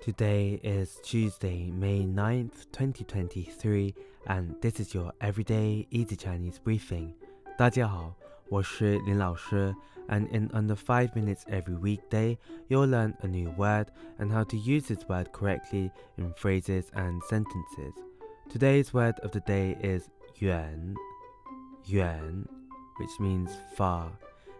Today is Tuesday, May 9th, 2023, and this is your everyday easy Chinese briefing. 大家好，我是林老师, and in under 5 minutes every weekday, you'll learn a new word and how to use this word correctly in phrases and sentences. Today's word of the day is yuan, yuan, which means far.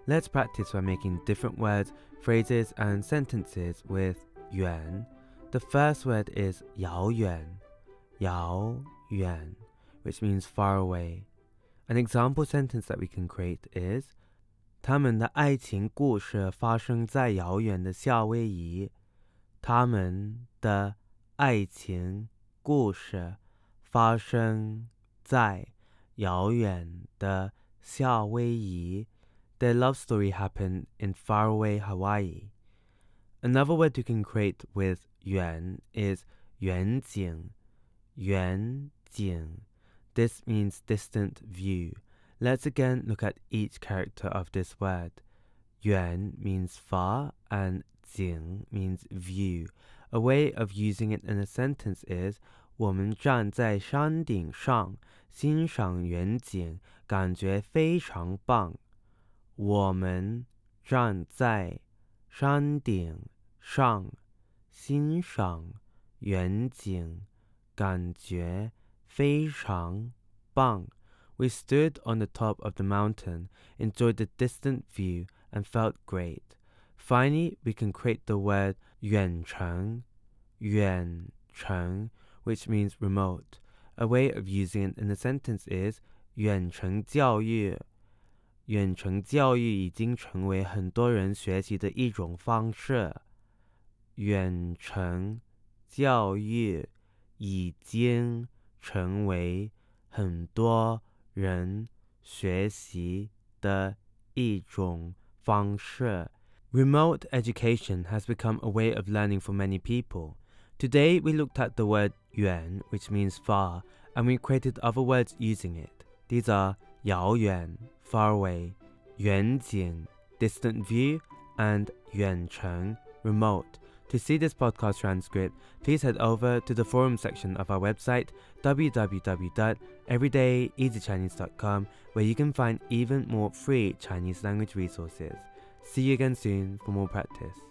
Let's practice by making different words, phrases, and sentences with yuan. The first word is 遥远,遥远, which means far away. An example sentence that we can create is 他们的爱情故事发生在遥远的夏威夷。他们的爱情故事发生在遥远的夏威夷。Their love story happened in faraway Hawaii. Another word you can create with yuan is 远景,远景. This means distant view. Let's again look at each character of this word. Yuan means far and jing means view. A way of using it in a sentence is 我们站在山顶上欣赏远景，感觉非常棒。我们站在山顶上 欣赏远景，感觉非常棒。We stood on the top of the mountain, enjoyed the distant view, and felt great. Finally, we can create the word 远程,远程, which means remote. A way of using it in a sentence is 远程教育。远程教育已经成为很多人学习的一种方式。 远程教育已经成为很多人学习的一种方式。Remote education has become a way of learning for many people. Today we looked at the word yuan, which means far, and we created other words using it. These are 遥远 far away, 远景 distant view, and 远程 remote. To see this podcast transcript, please head over to the forum section of our website www.everydayeasychinese.com where you can find even more free Chinese language resources. See you again soon for more practice.